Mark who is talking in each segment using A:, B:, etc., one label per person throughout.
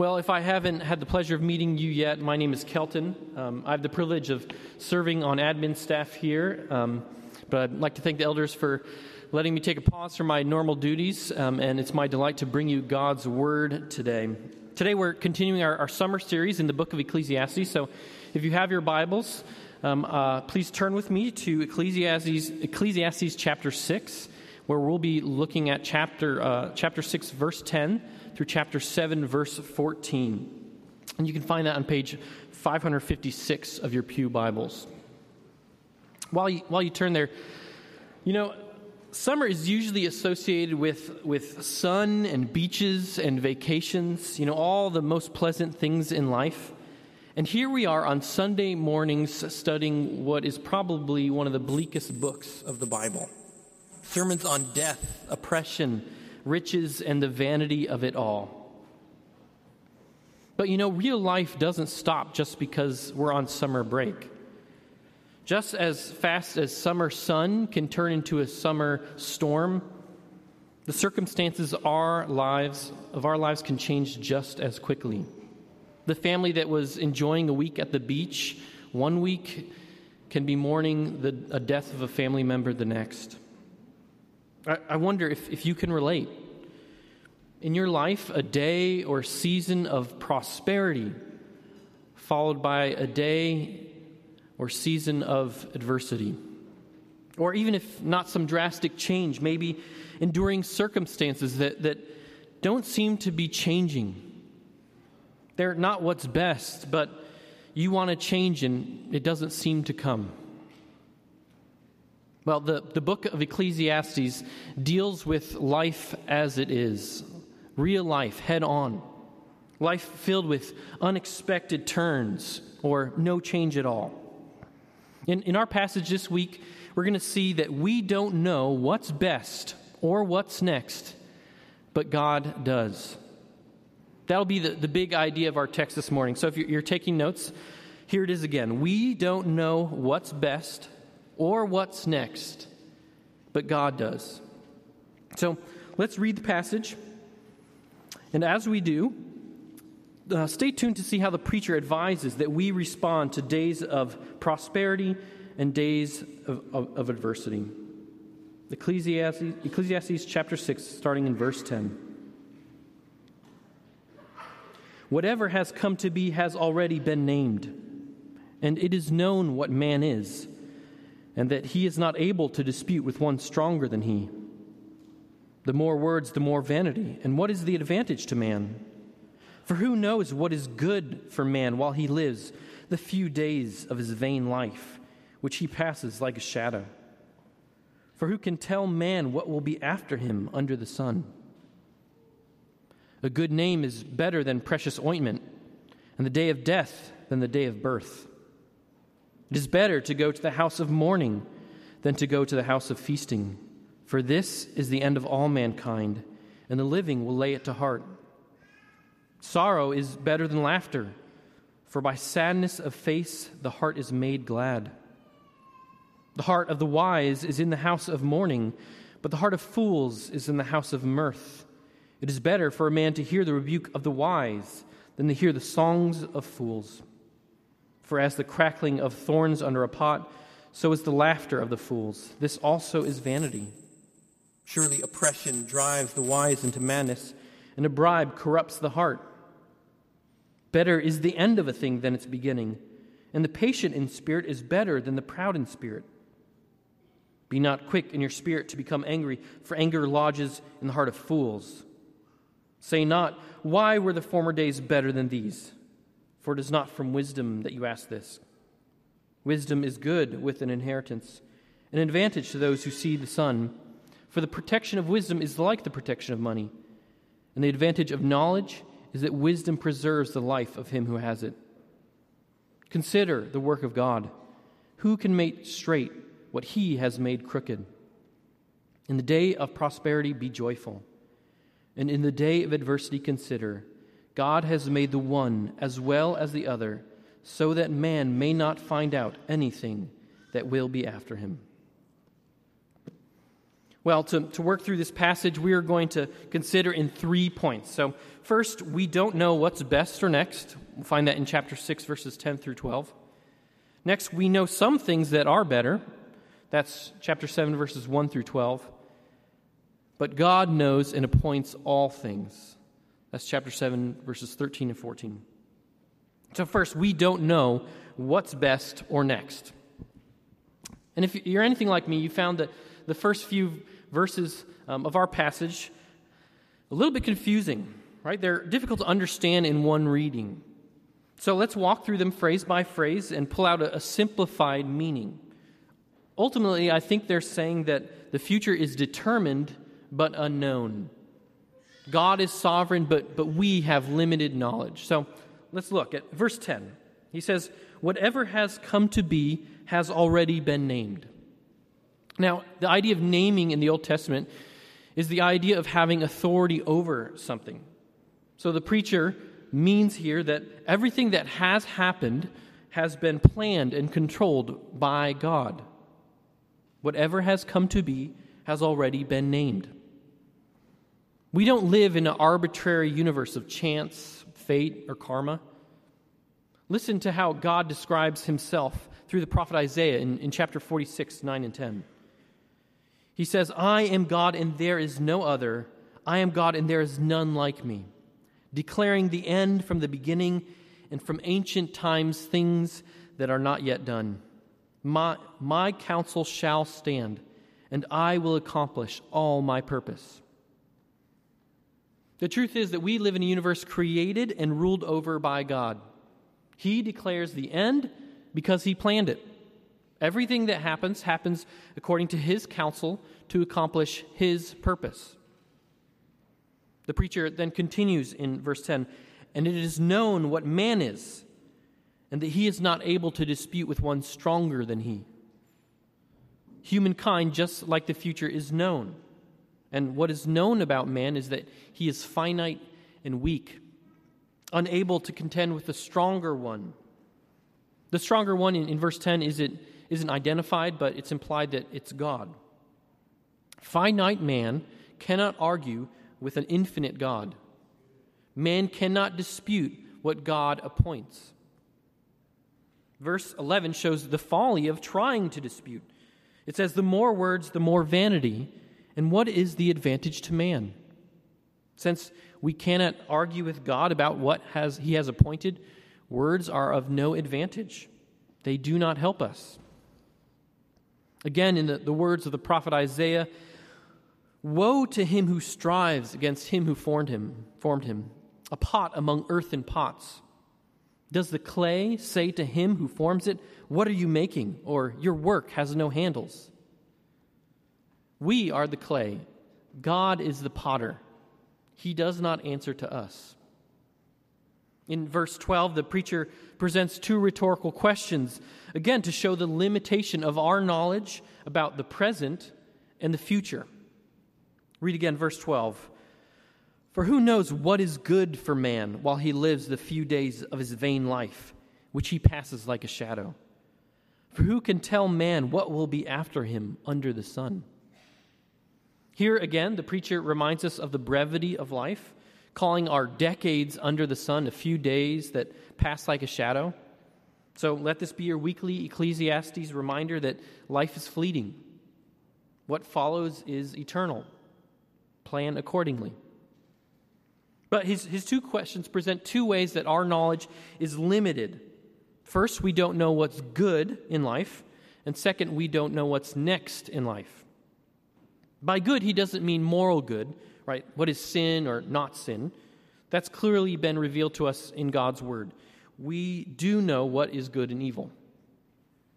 A: Well, if I haven't had the pleasure of meeting you yet, my name is Kelton. Um, I have the privilege of serving on admin staff here, um, but I'd like to thank the elders for letting me take a pause from my normal duties, um, and it's my delight to bring you God's Word today. Today, we're continuing our, our, summer series in the book of Ecclesiastes. So, if you have your Bibles, um, uh, please turn with me to Ecclesiastes, Ecclesiastes chapter 6, where we'll be looking at chapter, uh, chapter 6, verse 10 through chapter 7, verse 14. And you can find that on page 556 of your Pew Bibles. While you, while you turn there, you know, summer is usually associated with, with sun and beaches and vacations, you know, all the most pleasant things in life. And here we are on Sunday mornings studying what is probably one of the bleakest books of the Bible sermons on death, oppression, riches, and the vanity of it all. But you know, real life doesn't stop just because we're on summer break. Just as fast as summer sun can turn into a summer storm, the circumstances our lives of our lives can change just as quickly. The family that was enjoying a week at the beach one week can be mourning the a death of a family member the next. I, I wonder if, if you can relate. In your life, a day or season of prosperity followed by a day or season of adversity. Or even if not some drastic change, maybe enduring circumstances that, that don't seem to be changing. They're not what's best, but you want to change and it doesn't seem to come. Well, the, the book of Ecclesiastes deals with life as it is, real life, head on. Life filled with unexpected turns or no change at all. In, in our passage this week, we're going to see that we don't know what's best or what's next, but God does. That'll be the, the big idea of our text this morning. So if you're, you're taking notes, here it is again. We don't know what's best or what's next, but God does. So let's read the passage. And as we do, uh, stay tuned to see how the preacher advises that we respond to days of prosperity and days of, of, of adversity. Ecclesiastes, Ecclesiastes chapter 6, starting in verse 10. Whatever has come to be has already been named, and it is known what man is, and that he is not able to dispute with one stronger than he. The more words, the more vanity. And what is the advantage to man? For who knows what is good for man while he lives the few days of his vain life, which he passes like a shadow? For who can tell man what will be after him under the sun? A good name is better than precious ointment, and the day of death than the day of birth. It is better to go to the house of mourning than to go to the house of feasting, for this is the end of all mankind, and the living will lay it to heart. Sorrow is better than laughter, for by sadness of face the heart is made glad. The heart of the wise is in the house of mourning, but the heart of fools is in the house of mirth. It is better for a man to hear the rebuke of the wise than to hear the songs of fools. For as the crackling of thorns under a pot, so is the laughter of the fools. This also is vanity. Surely oppression drives the wise into madness, and a bribe corrupts the heart. Better is the end of a thing than its beginning, and the patient in spirit is better than the proud in spirit. Be not quick in your spirit to become angry, for anger lodges in the heart of fools. Say not, Why were the former days better than these? For it is not from wisdom that you ask this. Wisdom is good with an inheritance, an advantage to those who see the sun. For the protection of wisdom is like the protection of money, and the advantage of knowledge is that wisdom preserves the life of him who has it. Consider the work of God. Who can make straight what he has made crooked? In the day of prosperity, be joyful. And in the day of adversity, consider God has made the one as well as the other, so that man may not find out anything that will be after him. Well, to, to work through this passage, we are going to consider in three points. So, first, we don't know what's best or next. We'll find that in chapter 6, verses 10 through 12. Next, we know some things that are better. That's chapter 7, verses 1 through 12. But God knows and appoints all things. That's chapter 7, verses 13 and 14. So, first, we don't know what's best or next. And if you're anything like me, you found that the first few verses um, of our passage a little bit confusing, right? They're difficult to understand in one reading. So let's walk through them phrase by phrase and pull out a, a simplified meaning. Ultimately, I think they're saying that the future is determined but unknown. God is sovereign, but, but we have limited knowledge. So let's look at verse 10. He says, Whatever has come to be has already been named. Now, the idea of naming in the Old Testament is the idea of having authority over something. So the preacher means here that everything that has happened has been planned and controlled by God. Whatever has come to be has already been named. We don't live in an arbitrary universe of chance, fate, or karma. Listen to how God describes himself through the prophet Isaiah in, in chapter 46, 9 and 10. He says, I am God and there is no other. I am God and there is none like me, declaring the end from the beginning and from ancient times things that are not yet done. My, my counsel shall stand, and I will accomplish all my purpose. The truth is that we live in a universe created and ruled over by God. He declares the end because He planned it. Everything that happens happens according to his counsel to accomplish his purpose. The preacher then continues in verse 10 And it is known what man is, and that he is not able to dispute with one stronger than he. Humankind, just like the future, is known. And what is known about man is that he is finite and weak, unable to contend with the stronger one. The stronger one in, in verse 10 is it isn't identified, but it's implied that it's God. Finite man cannot argue with an infinite God. Man cannot dispute what God appoints. Verse 11 shows the folly of trying to dispute. It says, The more words, the more vanity. And what is the advantage to man? Since we cannot argue with God about what has, he has appointed, words are of no advantage. They do not help us. Again, in the, the words of the prophet Isaiah, Woe to him who strives against him who formed him, formed him, a pot among earthen pots. Does the clay say to him who forms it, What are you making? Or, Your work has no handles? We are the clay. God is the potter. He does not answer to us. In verse 12, the preacher presents two rhetorical questions, again, to show the limitation of our knowledge about the present and the future. Read again, verse 12. For who knows what is good for man while he lives the few days of his vain life, which he passes like a shadow? For who can tell man what will be after him under the sun? Here again, the preacher reminds us of the brevity of life calling our decades under the sun a few days that pass like a shadow. So let this be your weekly Ecclesiastes reminder that life is fleeting. What follows is eternal. Plan accordingly. But his, his two questions present two ways that our knowledge is limited. First, we don't know what's good in life, and second, we don't know what's next in life. By good, he doesn't mean moral good, right? What is sin or not sin? That's clearly been revealed to us in God's Word. We do know what is good and evil.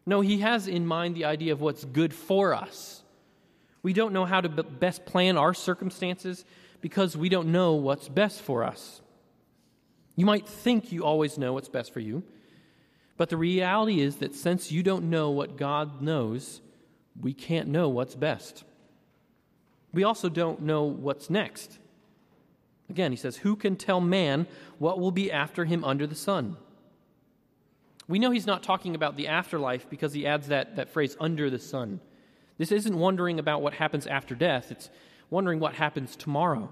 A: No, He has in mind the idea of what's good for us. We don't know how to best plan our circumstances because we don't know what's best for us. You might think you always know what's best for you, but the reality is that since you don't know what God knows, we can't know what's best. We also don't know what's next. Again, he says, Who can tell man what will be after him under the sun? We know he's not talking about the afterlife because he adds that, that phrase, under the sun. This isn't wondering about what happens after death, it's wondering what happens tomorrow.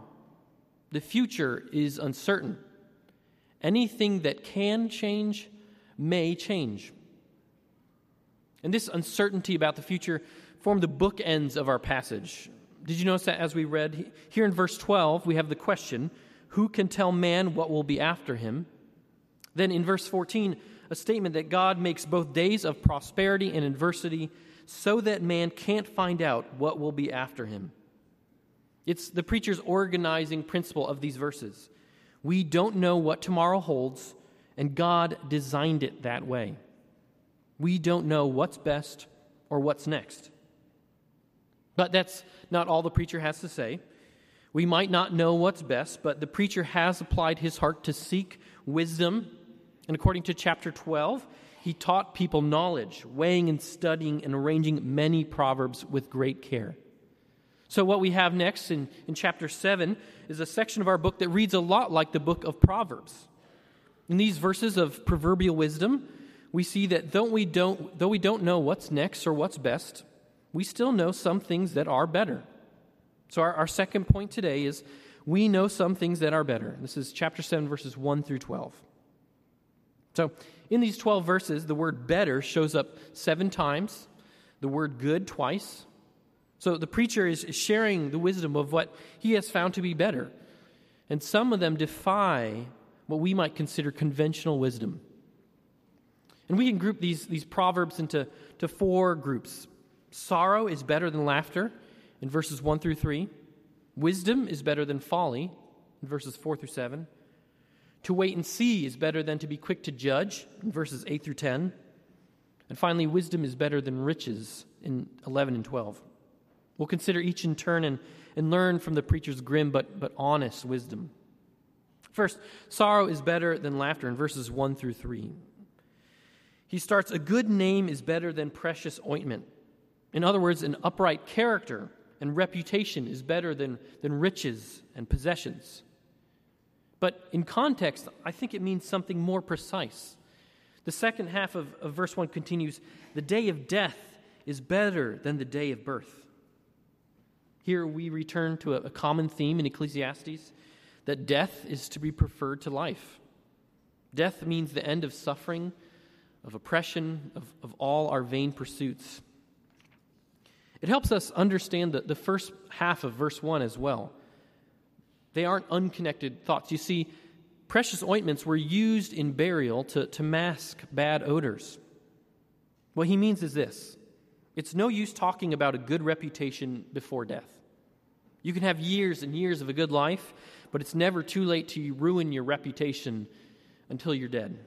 A: The future is uncertain. Anything that can change may change. And this uncertainty about the future form the bookends of our passage. Did you notice that as we read here in verse 12, we have the question Who can tell man what will be after him? Then in verse 14, a statement that God makes both days of prosperity and adversity so that man can't find out what will be after him. It's the preacher's organizing principle of these verses. We don't know what tomorrow holds, and God designed it that way. We don't know what's best or what's next. But that's not all the preacher has to say. We might not know what's best, but the preacher has applied his heart to seek wisdom. And according to chapter 12, he taught people knowledge, weighing and studying and arranging many proverbs with great care. So, what we have next in, in chapter 7 is a section of our book that reads a lot like the book of Proverbs. In these verses of proverbial wisdom, we see that though we don't, though we don't know what's next or what's best, we still know some things that are better. So, our, our second point today is we know some things that are better. This is chapter 7, verses 1 through 12. So, in these 12 verses, the word better shows up seven times, the word good twice. So, the preacher is sharing the wisdom of what he has found to be better. And some of them defy what we might consider conventional wisdom. And we can group these, these proverbs into to four groups. Sorrow is better than laughter in verses 1 through 3. Wisdom is better than folly in verses 4 through 7. To wait and see is better than to be quick to judge in verses 8 through 10. And finally, wisdom is better than riches in 11 and 12. We'll consider each in turn and, and learn from the preacher's grim but, but honest wisdom. First, sorrow is better than laughter in verses 1 through 3. He starts, A good name is better than precious ointment. In other words, an upright character and reputation is better than, than riches and possessions. But in context, I think it means something more precise. The second half of, of verse 1 continues The day of death is better than the day of birth. Here we return to a, a common theme in Ecclesiastes that death is to be preferred to life. Death means the end of suffering of oppression, of, of all our vain pursuits. It helps us understand the, the first half of verse 1 as well. They aren't unconnected thoughts. You see, precious ointments were used in burial to, to mask bad odors. What he means is this it's no use talking about a good reputation before death. You can have years and years of a good life, but it's never too late to ruin your reputation until you're dead.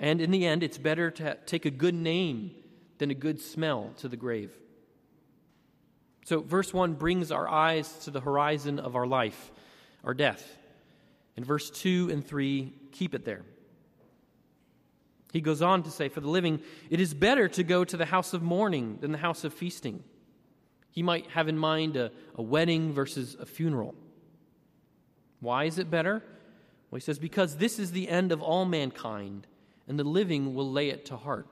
A: And in the end, it's better to take a good name than a good smell to the grave. So, verse 1 brings our eyes to the horizon of our life, our death. And verse 2 and 3 keep it there. He goes on to say, For the living, it is better to go to the house of mourning than the house of feasting. He might have in mind a, a wedding versus a funeral. Why is it better? Well, he says, Because this is the end of all mankind and the living will lay it to heart.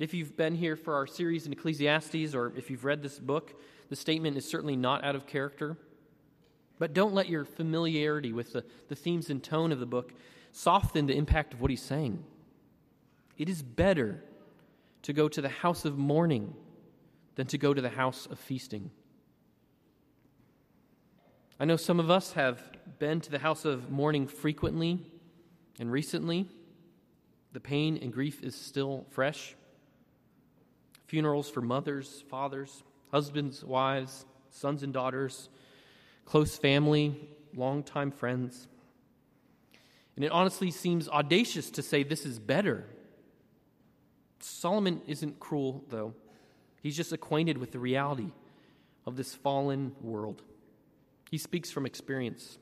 A: If you've been here for our series in Ecclesiastes, or if you've read this book, the statement is certainly not out of character. But don't let your familiarity with the, the themes and tone of the book soften the impact of what he's saying. It is better to go to the house of mourning than to go to the house of feasting. I know some of us have been to the house of mourning frequently and recently, the pain and grief is still fresh. Funerals for mothers, fathers, husbands, wives, sons and daughters, close family, longtime friends. And it honestly seems audacious to say this is better. Solomon isn't cruel, though. He's just acquainted with the reality of this fallen world. He speaks from experience.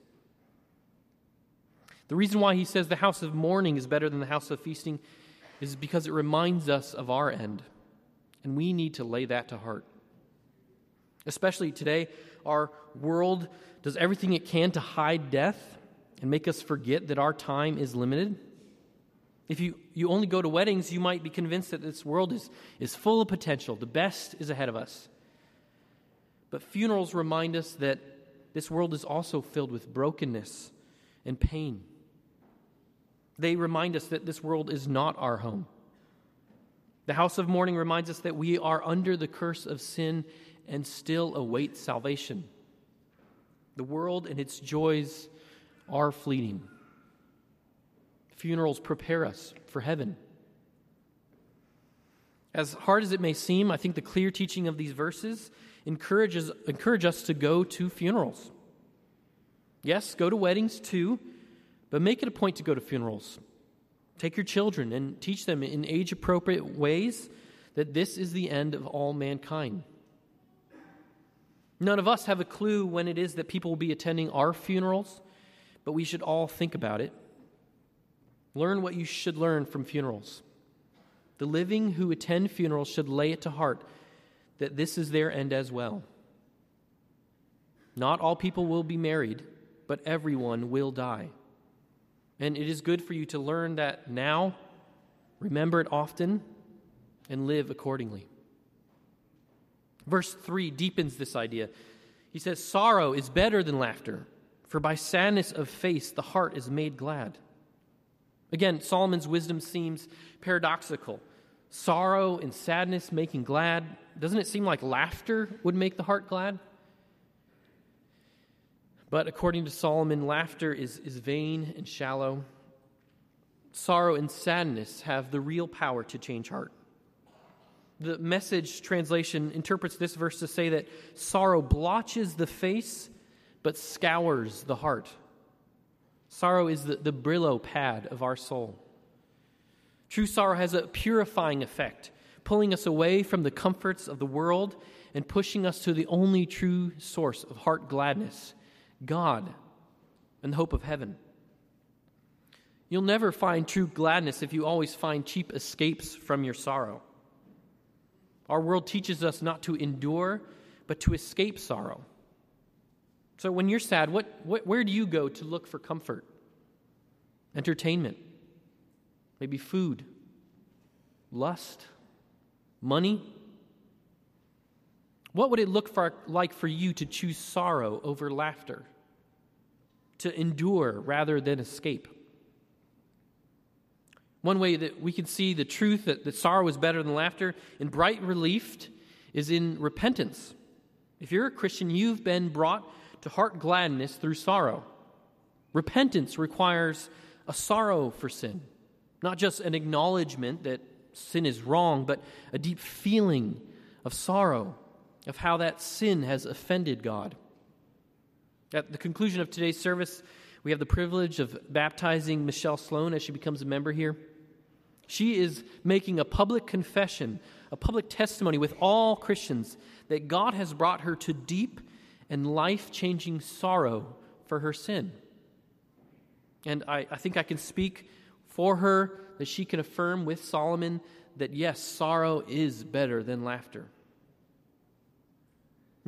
A: The reason why he says the house of mourning is better than the house of feasting is because it reminds us of our end. And we need to lay that to heart. Especially today, our world does everything it can to hide death and make us forget that our time is limited. If you, you only go to weddings, you might be convinced that this world is, is full of potential. The best is ahead of us. But funerals remind us that this world is also filled with brokenness and pain. They remind us that this world is not our home. The house of mourning reminds us that we are under the curse of sin and still await salvation. The world and its joys are fleeting. Funerals prepare us for heaven. As hard as it may seem, I think the clear teaching of these verses encourages encourage us to go to funerals. Yes, go to weddings too, but make it a point to go to funerals. Take your children and teach them in age appropriate ways that this is the end of all mankind. None of us have a clue when it is that people will be attending our funerals, but we should all think about it. Learn what you should learn from funerals. The living who attend funerals should lay it to heart that this is their end as well. Not all people will be married, but everyone will die. And it is good for you to learn that now, remember it often, and live accordingly. Verse 3 deepens this idea. He says, Sorrow is better than laughter, for by sadness of face the heart is made glad. Again, Solomon's wisdom seems paradoxical. Sorrow and sadness making glad. Doesn't it seem like laughter would make the heart glad? But according to Solomon, laughter is, is vain and shallow. Sorrow and sadness have the real power to change heart. The message translation interprets this verse to say that sorrow blotches the face but scours the heart. Sorrow is the, the Brillo pad of our soul. True sorrow has a purifying effect, pulling us away from the comforts of the world and pushing us to the only true source of heart gladness God and the hope of heaven. You'll never find true gladness if you always find cheap escapes from your sorrow. Our world teaches us not to endure, but to escape sorrow. So when you're sad, what, what, where do you go to look for comfort? Entertainment, maybe food, lust, money? What would it look for, like for you to choose sorrow over laughter? To endure rather than escape? One way that we can see the truth that, that sorrow is better than laughter in bright relief is in repentance. If you're a Christian, you've been brought to heart gladness through sorrow. Repentance requires a sorrow for sin, not just an acknowledgement that sin is wrong, but a deep feeling of sorrow of how that sin has offended God. At the conclusion of today's service, we have the privilege of baptizing Michelle Sloan as she becomes a member here. She is making a public confession, a public testimony with all Christians that God has brought her to deep and life changing sorrow for her sin. And I, I, think I can speak for her that she can affirm with Solomon that yes, sorrow is better than laughter.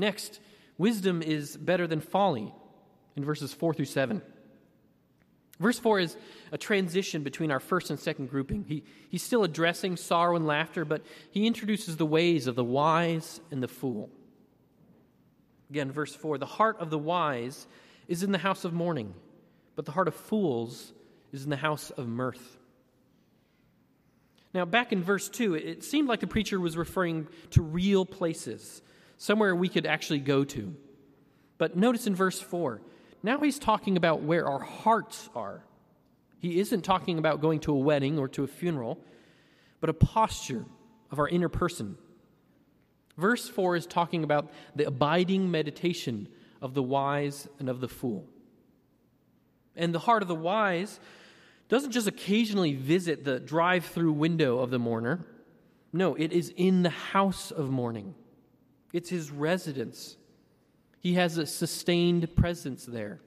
A: Next, wisdom is better than folly in verses 4 through 7. Verse 4 is a transition between our first and second grouping. He, he's still addressing sorrow and laughter, but he introduces the ways of the wise and the fool. Again, verse 4 The heart of the wise is in the house of mourning, but the heart of fools is in the house of mirth. Now, back in verse 2, it seemed like the preacher was referring to real places, somewhere we could actually go to. But notice in verse 4, now he's talking about where our hearts are. He isn't talking about going to a wedding or to a funeral, but a posture of our inner person. Verse 4 is talking about the abiding meditation of the wise and of the fool. And the heart of the wise doesn't just occasionally visit the drive through window of the mourner. No, it is in the house of mourning. It's his residence. He has a sustained presence there.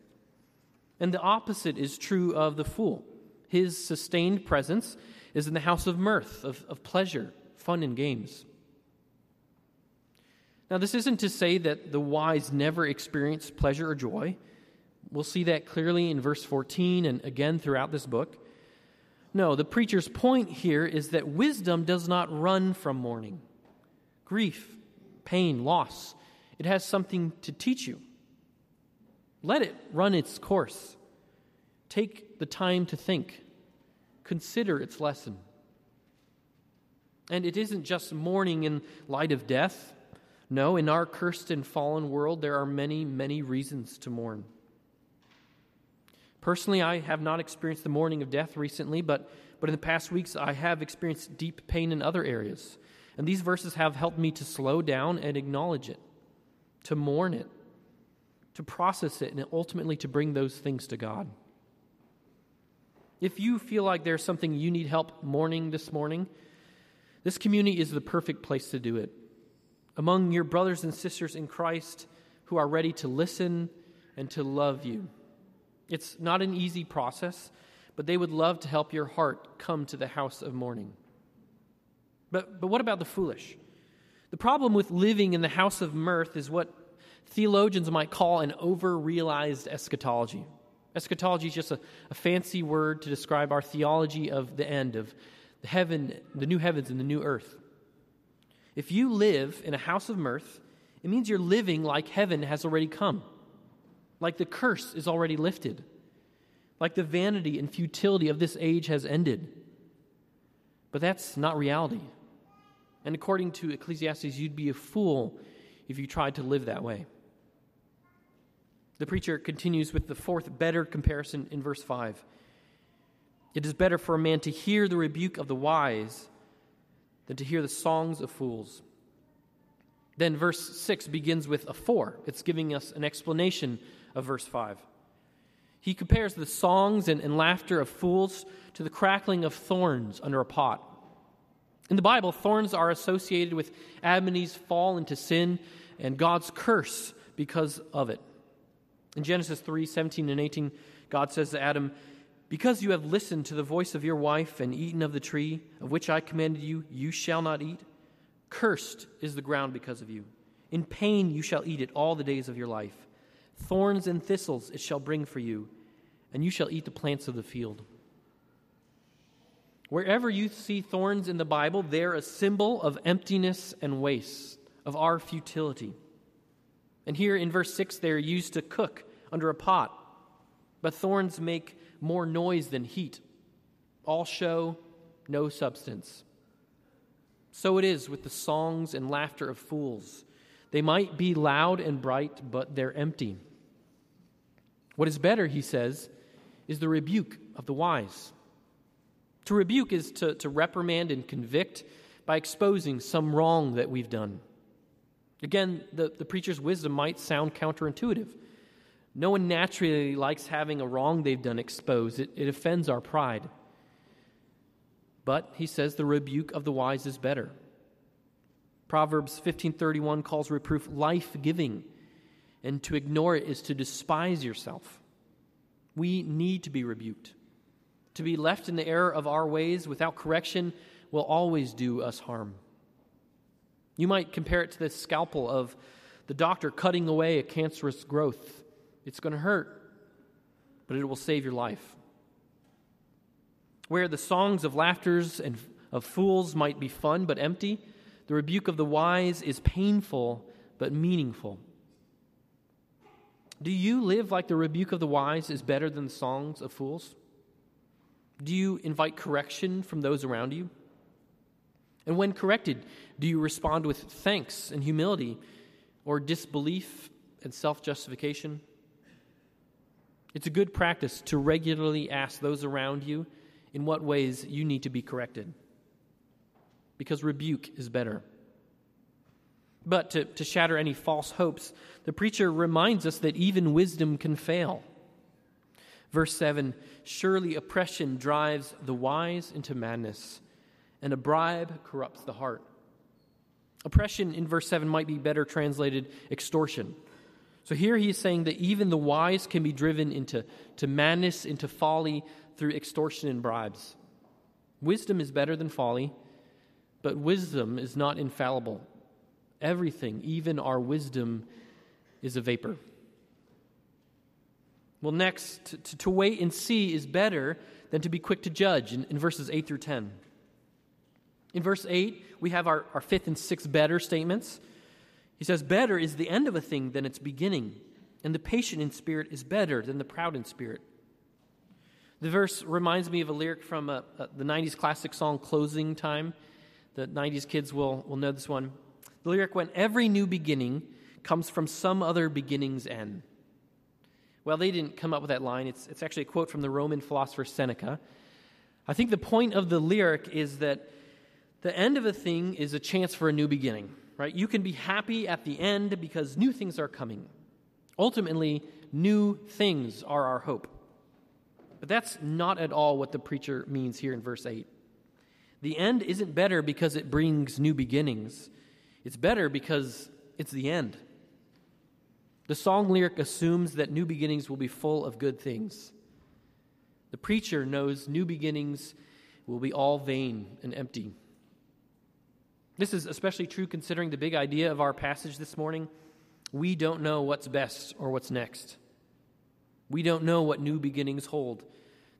A: And the opposite is true of the fool. His sustained presence is in the house of mirth, of, of pleasure, fun, and games. Now, this isn't to say that the wise never experience pleasure or joy. We'll see that clearly in verse 14 and again throughout this book. No, the preacher's point here is that wisdom does not run from mourning. Grief, pain, loss, it has something to teach you. Let it run its course. Take the time to think, consider its lesson. And it isn't just mourning in light of death. No, in our cursed and fallen world, there are many, many reasons to mourn. Personally, I have not experienced the mourning of death recently, but, but in the past weeks, I have experienced deep pain in other areas. And these verses have helped me to slow down and acknowledge it, to mourn it, to process it, and ultimately to bring those things to God. If you feel like there's something you need help mourning this morning, this community is the perfect place to do it. Among your brothers and sisters in Christ who are ready to listen and to love you. It's not an easy process, but they would love to help your heart come to the house of mourning. But, but what about the foolish? The problem with living in the house of mirth is what theologians might call an over realized eschatology. Eschatology is just a, a, fancy word to describe our theology of the end, of the heaven, the new heavens and the new earth. If you live in a house of mirth, it means you're living like heaven has already come like the curse is already lifted, like the vanity and futility of this age has ended. But that's not reality. And according to Ecclesiastes, you'd be a fool if you tried to live that way. The preacher continues with the fourth better comparison in verse 5. It is better for a man to hear the rebuke of the wise than to hear the songs of fools. Then verse 6 begins with a for. It's giving us an explanation of verse 5. He compares the songs and, and laughter of fools to the crackling of thorns under a pot. In the Bible, thorns are associated with Adam and Eve's fall into sin and God's curse because of it. In Genesis 3 17 and 18, God says to Adam, Because you have listened to the voice of your wife and eaten of the tree of which I commanded you, you shall not eat. Cursed is the ground because of you. In pain you shall eat it all the days of your life. Thorns and thistles it shall bring for you, and you shall eat the plants of the field. Wherever you see thorns in the Bible, they're a symbol of emptiness and waste, of our futility. And here in verse 6, they're used to cook under a pot. But thorns make more noise than heat. All show, no substance. So it is with the songs and laughter of fools. They might be loud and bright, but they're empty. What is better, he says, is the rebuke of the wise. To rebuke is to, to reprimand and convict by exposing some wrong that we've done. Again, the, the preacher's wisdom might sound counterintuitive. No one naturally likes having a wrong they've done exposed, it, it offends our pride. But he says the rebuke of the wise is better. Proverbs 15:31 calls reproof life-giving, and to ignore it is to despise yourself. We need to be rebuked. To be left in the error of our ways without correction will always do us harm. You might compare it to the scalpel of the doctor cutting away a cancerous growth. It's going to hurt, but it will save your life. Where the songs of laughters and of fools might be fun but empty, the rebuke of the wise is painful but meaningful. Do you live like the rebuke of the wise is better than the songs of fools? Do you invite correction from those around you? And when corrected, do you respond with thanks and humility or disbelief and self justification? It's a good practice to regularly ask those around you in what ways you need to be corrected because rebuke is better. But to, to shatter any false hopes, the preacher reminds us that even wisdom can fail. Verse 7 Surely oppression drives the wise into madness, and a bribe corrupts the heart. Oppression in verse 7 might be better translated extortion. So here he is saying that even the wise can be driven into to madness, into folly through extortion and bribes. Wisdom is better than folly, but wisdom is not infallible. Everything, even our wisdom, is a vapor. Well, next, to, to, wait and see is better than to be quick to judge in, in verses 8 through 10. In verse 8, we have our, our fifth and sixth better statements. He says, Better is the end of a thing than its beginning, and the patient in spirit is better than the proud in spirit. The verse reminds me of a lyric from a, uh, uh, the 90s classic song, Closing Time. The 90s kids will, will know this one. The lyric went, Every new beginning comes from some other beginning's end. Well, they didn't come up with that line. It's, it's actually a quote from the Roman philosopher Seneca. I think the point of the lyric is that the end of a thing is a chance for a new beginning, right? You can be happy at the end because new things are coming. Ultimately, new things are our hope. But that's not at all what the preacher means here in verse 8. The end isn't better because it brings new beginnings, it's better because it's the end. The song lyric assumes that new beginnings will be full of good things. The preacher knows new beginnings will be all vain and empty. This is especially true considering the big idea of our passage this morning. We don't know what's best or what's next. We don't know what new beginnings hold.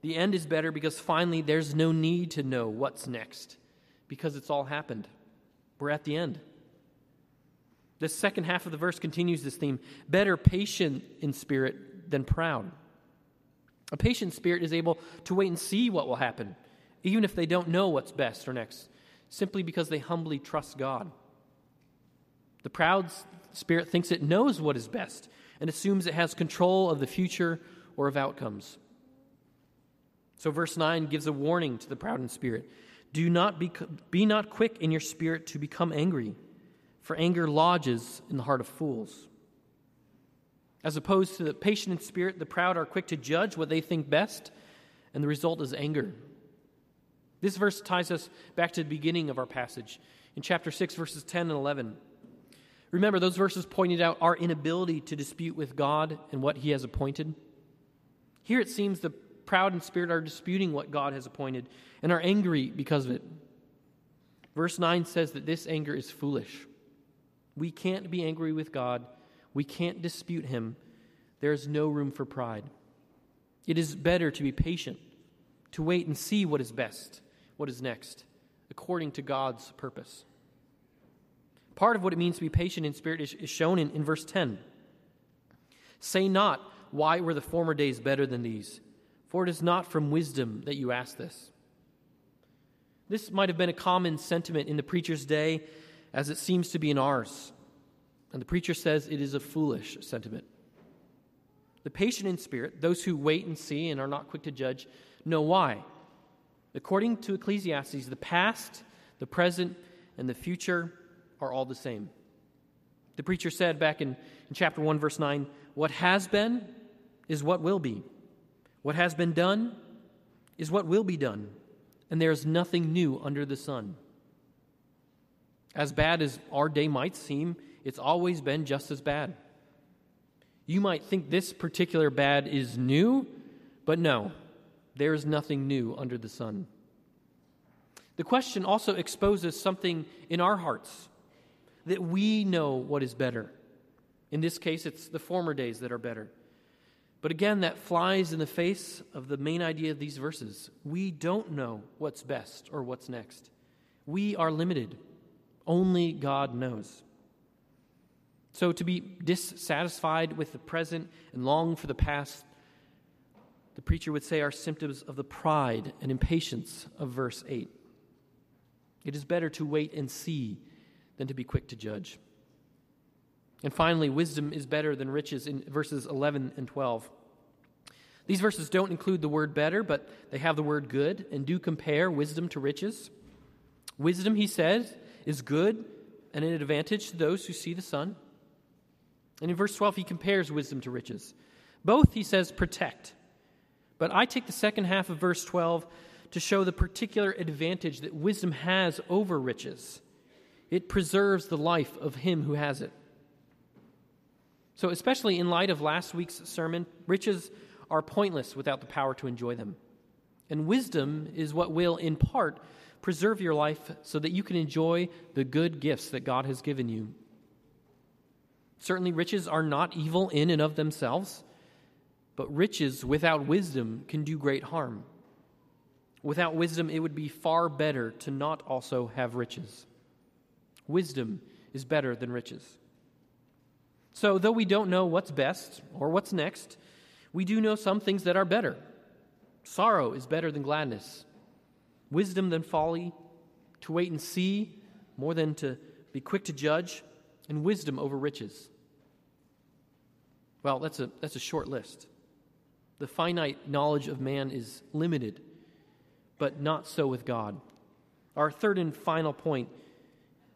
A: The end is better because finally there's no need to know what's next because it's all happened. We're at the end. The second half of the verse continues this theme better patient in spirit than proud. A patient spirit is able to wait and see what will happen, even if they don't know what's best or next, simply because they humbly trust God. The proud spirit thinks it knows what is best and assumes it has control of the future or of outcomes. So, verse 9 gives a warning to the proud in spirit Do not be, be not quick in your spirit to become angry, for anger lodges in the heart of fools. As opposed to the patient in spirit, the proud are quick to judge what they think best, and the result is anger. This verse ties us back to the beginning of our passage in chapter 6, verses 10 and 11. Remember, those verses pointed out our inability to dispute with God and what He has appointed. Here it seems the proud in spirit are disputing what God has appointed and are angry because of it. Verse 9 says that this anger is foolish. We can't be angry with God, we can't dispute Him. There is no room for pride. It is better to be patient, to wait and see what is best, what is next, according to God's purpose. Part of what it means to be patient in spirit is, shown in, in verse 10. Say not, Why were the former days better than these? For it is not from wisdom that you ask this. This might have been a common sentiment in the preacher's day, as it seems to be in ours. And the preacher says it is a foolish sentiment. The patient in spirit, those who wait and see and are not quick to judge, know why. According to Ecclesiastes, the past, the present, and the future are all the same. The preacher said back in, in chapter 1, verse 9, What has been is what will be. What has been done is what will be done, and there is nothing new under the sun. As bad as our day might seem, it's always been just as bad. You might think this particular bad is new, but no, there is nothing new under the sun. The question also exposes something in our hearts that we know what is better. In this case, it's the former days that are better. But again, that flies in the face of the main idea of these verses. We don't know what's best or what's next. We are limited. Only God knows. So, to be dissatisfied with the present and long for the past, the preacher would say are symptoms of the pride and impatience of verse 8. It is better to wait and see than to be quick to judge. And finally, wisdom is better than riches in verses 11 and 12. These verses don't include the word better, but they have the word good and do compare wisdom to riches. Wisdom, he says, is good and an advantage to those who see the sun. And in verse 12, he compares wisdom to riches. Both, he says, protect. But I take the second half of verse 12 to show the particular advantage that wisdom has over riches. It preserves the life of him who has it. So, especially in light of last week's sermon, riches are pointless without the power to enjoy them. And wisdom is what will, in part, preserve your life so that you can enjoy the good gifts that God has given you. Certainly, riches are not evil in and of themselves. But riches without wisdom can do great harm. Without wisdom, it would be far better to not also have riches. Wisdom is better than riches. So, though we don't know what's best or what's next, we do know some things that are better. Sorrow is better than gladness, wisdom than folly, to wait and see more than to be quick to judge, and wisdom over riches. Well, that's a, that's a short list. The finite knowledge of man is limited, but not so with God. Our third and final point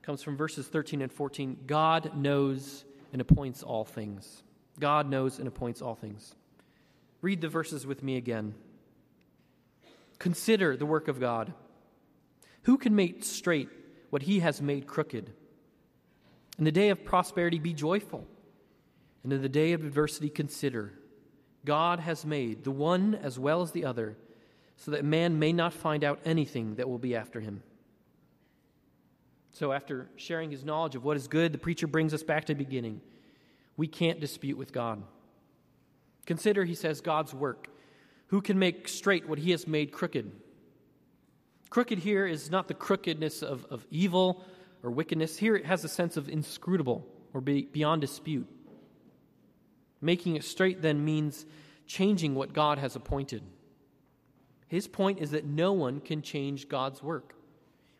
A: comes from verses 13 and 14. God knows and appoints all things. God knows and appoints all things. Read the verses with me again. Consider the work of God. Who can make straight what he has made crooked? In the day of prosperity, be joyful. And in the day of adversity, consider God has made the one as well as the other, so that man may not find out anything that will be after him. So, after sharing his knowledge of what is good, the preacher brings us back to the beginning. We can't dispute with God. Consider, he says, God's work. Who can make straight what he has made crooked? Crooked here is not the crookedness of, of evil or wickedness. Here it has a sense of inscrutable or be, beyond dispute. Making it straight then means changing what God has appointed. His point is that no one can change God's work.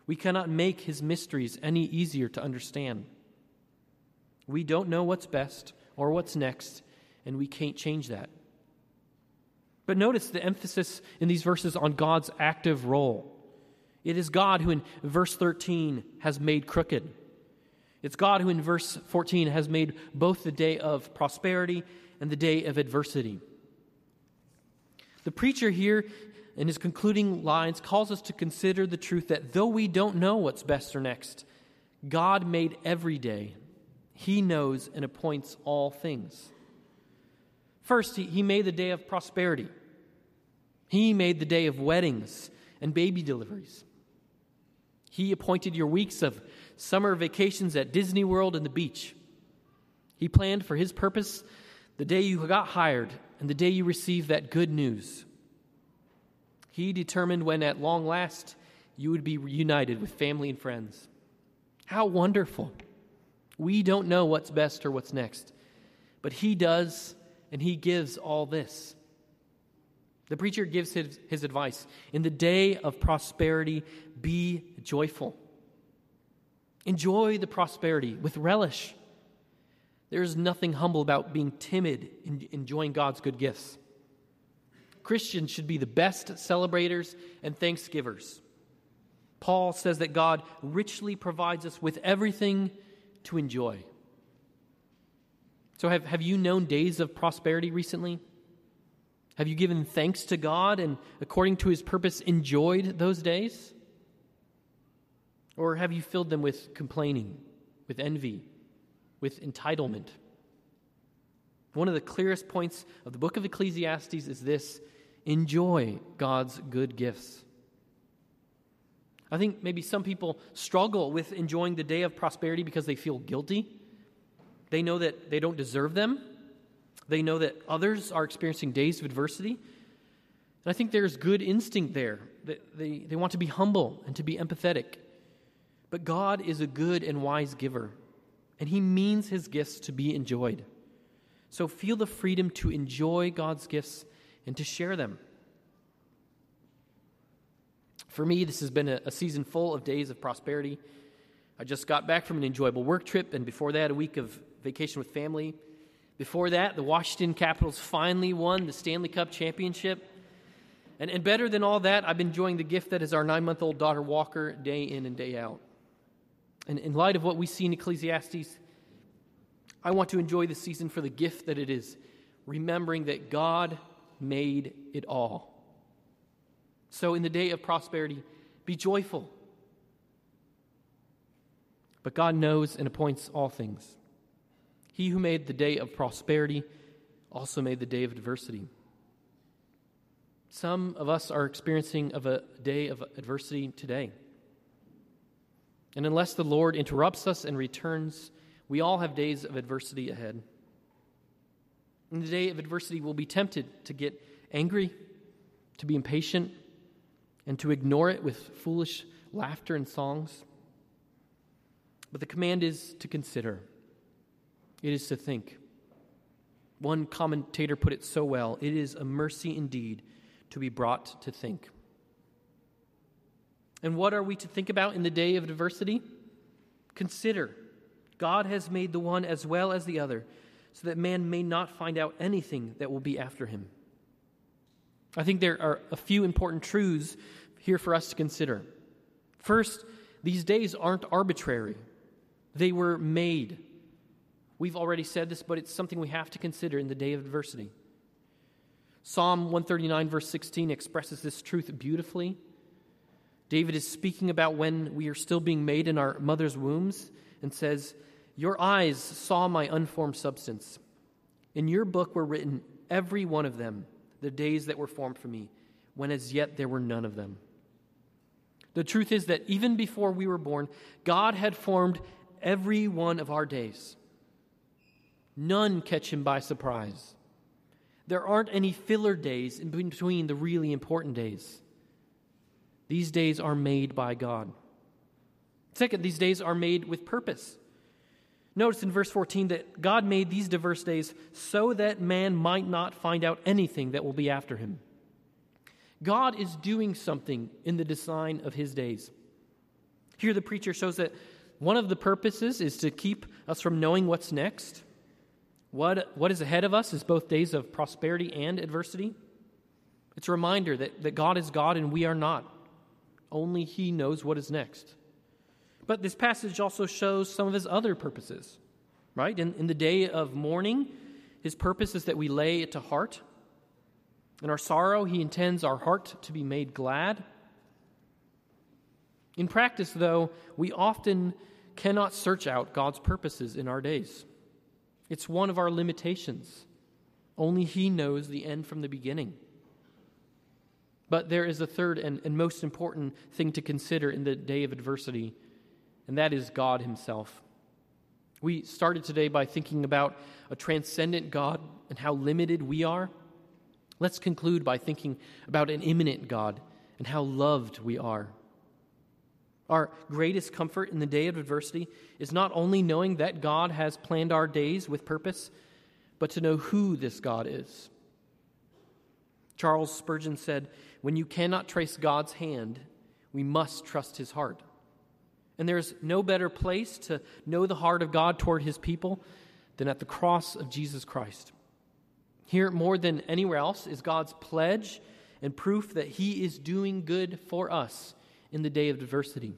A: We cannot make his mysteries any easier to understand. We don't know what's best or what's next, and we can't change that. But notice the emphasis in these verses on God's active role. It is God who, in verse 13, has made crooked. It's God who, in verse 14, has made both the day of prosperity and the day of adversity. The preacher here, in his concluding lines, calls us to consider the truth that though we don't know what's best or next, God made every day. He knows and appoints all things. First, he, he made the day of prosperity, He made the day of weddings and baby deliveries. He appointed your weeks of summer vacations at Disney World and the beach. He planned for his purpose the day you got hired and the day you received that good news. He determined when, at long last, you would be reunited with family and friends. How wonderful! We don't know what's best or what's next, but He does, and He gives all this. The preacher gives his, his advice In the day of prosperity, be joyful. Enjoy the prosperity with relish. There is nothing humble about being timid in enjoying God's good gifts. Christians should be the best celebrators and thanksgivers. Paul says that God richly provides us with everything to enjoy. So, have, have you known days of prosperity recently? Have you given thanks to God and, according to his purpose, enjoyed those days? Or have you filled them with complaining, with envy, with entitlement? One of the clearest points of the book of Ecclesiastes is this enjoy God's good gifts. I think maybe some people struggle with enjoying the day of prosperity because they feel guilty. They know that they don't deserve them. They know that others are experiencing days of adversity. And I think there's good instinct there. They, they, they want to be humble and to be empathetic. But God is a good and wise giver, and He means His gifts to be enjoyed. So feel the freedom to enjoy God's gifts and to share them. For me, this has been a, a, season full of days of prosperity. I just got back from an enjoyable work trip, and before that, a week of vacation with family. Before that, the Washington Capitals finally won the Stanley Cup championship. And, and better than all that, I've been enjoying the gift that is our nine month old daughter, Walker, day in and day out. And in light of what we see in Ecclesiastes, I want to enjoy the season for the gift that it is, remembering that God made it all. So, in the day of prosperity, be joyful. But God knows and appoints all things. He who made the day of prosperity also made the day of adversity. Some of us are experiencing of a day of adversity today. And unless the Lord interrupts us and returns, we all have days of adversity ahead. In the day of adversity, we'll be tempted to get angry, to be impatient, and to ignore it with foolish laughter and songs. But the command is to consider, it is to think. One commentator put it so well it is a mercy indeed to be brought to think. And what are we to think about in the day of adversity? Consider God has made the one as well as the other, so that man may not find out anything that will be after him. I think there are a few important truths here for us to consider. First, these days aren't arbitrary, they were made. We've already said this, but it's something we have to consider in the day of adversity. Psalm 139, verse 16, expresses this truth beautifully. David is speaking about when we are still being made in our mother's wombs and says, Your eyes saw my unformed substance. In your book were written, every one of them, the days that were formed for me, when as yet there were none of them. The truth is that even before we were born, God had formed every one of our days. None catch him by surprise. There aren't any filler days in between the really important days. These days are made by God. Second, these days are made with purpose. Notice in verse 14 that God made these diverse days so that man might not find out anything that will be after him. God is doing something in the design of his days. Here, the preacher shows that one of the purposes is to keep us from knowing what's next. What, what is ahead of us is both days of prosperity and adversity. It's a reminder that, that God is God and we are not. Only He knows what is next. But this passage also shows some of His other purposes, right? In, in the day of mourning, His purpose is that we lay it to heart. In our sorrow, He intends our heart to be made glad. In practice, though, we often cannot search out God's purposes in our days. It's one of our limitations. Only He knows the end from the beginning. But there is a third and, and most important thing to consider in the day of adversity, and that is God Himself. We started today by thinking about a transcendent God and how limited we are. Let's conclude by thinking about an immanent God and how loved we are. Our greatest comfort in the day of adversity is not only knowing that God has planned our days with purpose, but to know who this God is. Charles Spurgeon said, When you cannot trace God's hand, we must trust his heart. And there's no better place to know the heart of God toward his people than at the cross of Jesus Christ. Here, more than anywhere else, is God's pledge and proof that he is doing good for us in the day of diversity.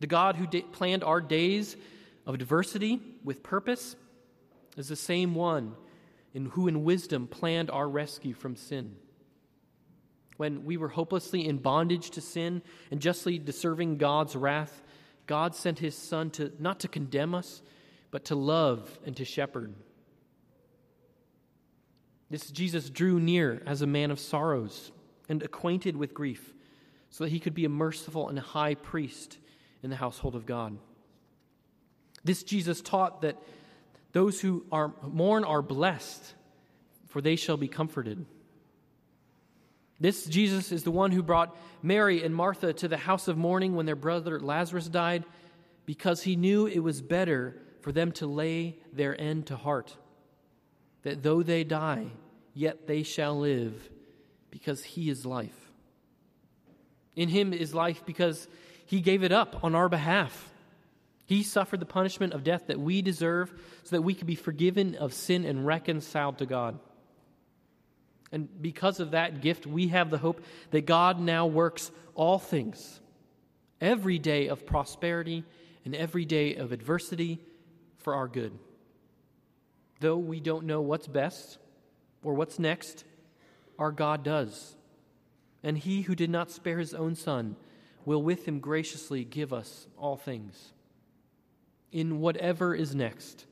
A: The God who planned our days of diversity with purpose is the same one in who in wisdom planned our rescue from sin. When we were hopelessly in bondage to sin and justly deserving God's wrath, God sent his Son to not to condemn us, but to love and to shepherd. This Jesus drew near as a man of sorrows and acquainted with grief, so that he could be a merciful and high priest in the household of God. This Jesus taught that those who are, mourn are blessed, for they shall be comforted. This Jesus is the one who brought Mary and Martha to the house of mourning when their brother Lazarus died, because he knew it was better for them to lay their end to heart. That though they die, yet they shall live, because he is life. In him is life because he gave it up on our behalf. He suffered the punishment of death that we deserve so that we could be forgiven of sin and reconciled to God. And because of that gift, we have the hope that God now works all things, every day of prosperity and every day of adversity, for our good. Though we don't know what's best or what's next, our God does. And he who did not spare his own son will with him graciously give us all things. In whatever is next,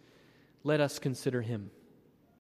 A: let us consider him.